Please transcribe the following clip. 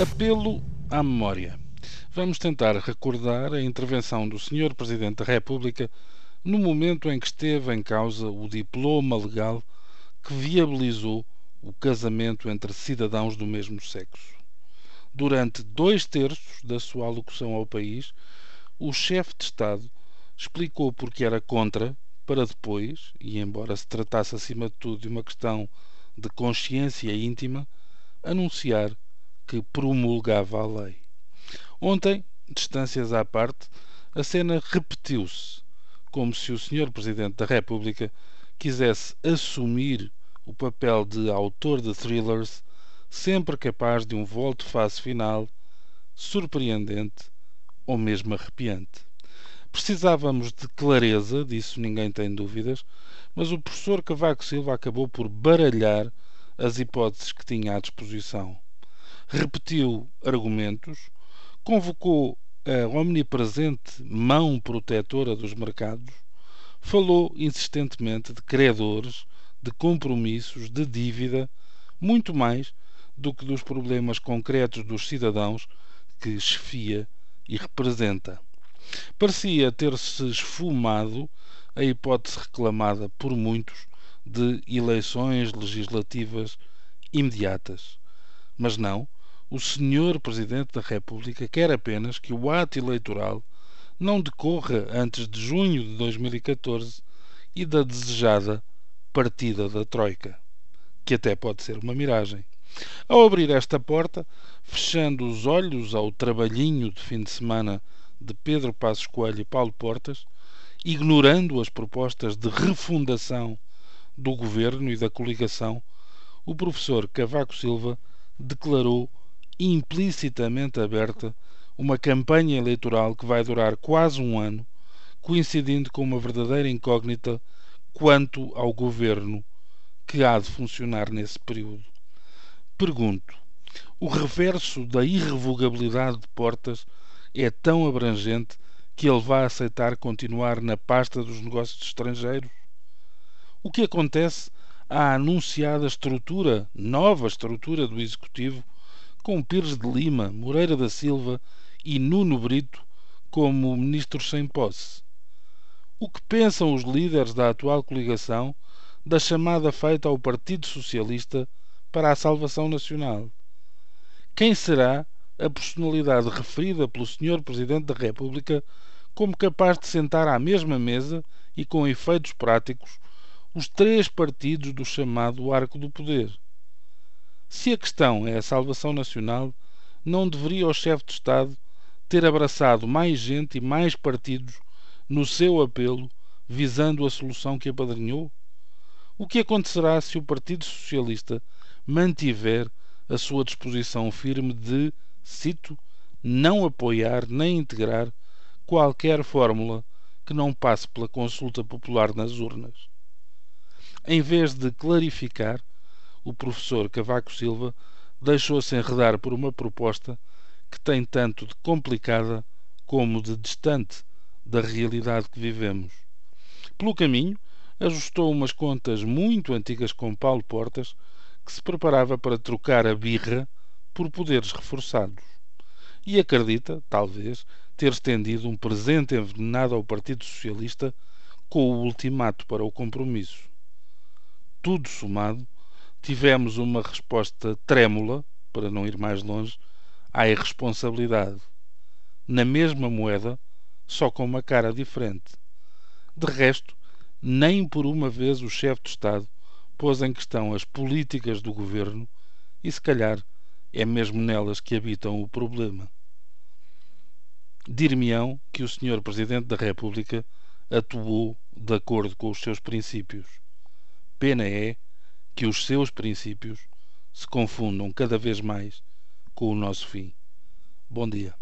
Apelo à memória. Vamos tentar recordar a intervenção do Sr. Presidente da República no momento em que esteve em causa o diploma legal que viabilizou o casamento entre cidadãos do mesmo sexo. Durante dois terços da sua alocução ao país, o chefe de Estado explicou porque era contra, para depois, e embora se tratasse acima de tudo de uma questão de consciência íntima, anunciar que promulgava a lei. Ontem, distâncias à parte, a cena repetiu-se, como se o Sr. Presidente da República quisesse assumir o papel de autor de thrillers, sempre capaz de um volte-face final surpreendente ou mesmo arrepiante. Precisávamos de clareza, disso ninguém tem dúvidas, mas o professor Cavaco Silva acabou por baralhar as hipóteses que tinha à disposição repetiu argumentos, convocou a omnipresente mão protetora dos mercados, falou insistentemente de credores, de compromissos, de dívida, muito mais do que dos problemas concretos dos cidadãos que chefia e representa. Parecia ter-se esfumado a hipótese reclamada por muitos de eleições legislativas imediatas. Mas não, o Sr. Presidente da República quer apenas que o ato eleitoral não decorra antes de junho de 2014 e da desejada partida da Troika, que até pode ser uma miragem. Ao abrir esta porta, fechando os olhos ao trabalhinho de fim de semana de Pedro Passos Coelho e Paulo Portas, ignorando as propostas de refundação do governo e da coligação, o professor Cavaco Silva declarou implicitamente aberta uma campanha eleitoral que vai durar quase um ano, coincidindo com uma verdadeira incógnita quanto ao governo que há de funcionar nesse período. Pergunto: o reverso da irrevogabilidade de Portas é tão abrangente que ele vai aceitar continuar na pasta dos negócios estrangeiros? O que acontece à anunciada estrutura, nova estrutura do Executivo com Pires de Lima, Moreira da Silva e Nuno Brito como ministros sem posse. O que pensam os líderes da atual coligação da chamada feita ao Partido Socialista para a salvação nacional? Quem será a personalidade referida pelo Sr. Presidente da República como capaz de sentar à mesma mesa e com efeitos práticos os três partidos do chamado Arco do Poder? Se a questão é a salvação nacional, não deveria o chefe de Estado ter abraçado mais gente e mais partidos no seu apelo visando a solução que apadrinhou? O que acontecerá se o Partido Socialista mantiver a sua disposição firme de, cito, não apoiar nem integrar qualquer fórmula que não passe pela consulta popular nas urnas? Em vez de clarificar, o professor Cavaco Silva deixou-se enredar por uma proposta que tem tanto de complicada como de distante da realidade que vivemos. Pelo caminho, ajustou umas contas muito antigas com Paulo Portas, que se preparava para trocar a birra por poderes reforçados. E acredita, talvez, ter estendido um presente envenenado ao Partido Socialista com o ultimato para o compromisso. Tudo somado, tivemos uma resposta trêmula, para não ir mais longe, à irresponsabilidade. Na mesma moeda, só com uma cara diferente. De resto, nem por uma vez o chefe de Estado pôs em questão as políticas do governo e, se calhar, é mesmo nelas que habitam o problema. Dir-me-ão que o Sr. Presidente da República atuou de acordo com os seus princípios. Pena é que os seus princípios se confundam cada vez mais com o nosso fim. Bom dia.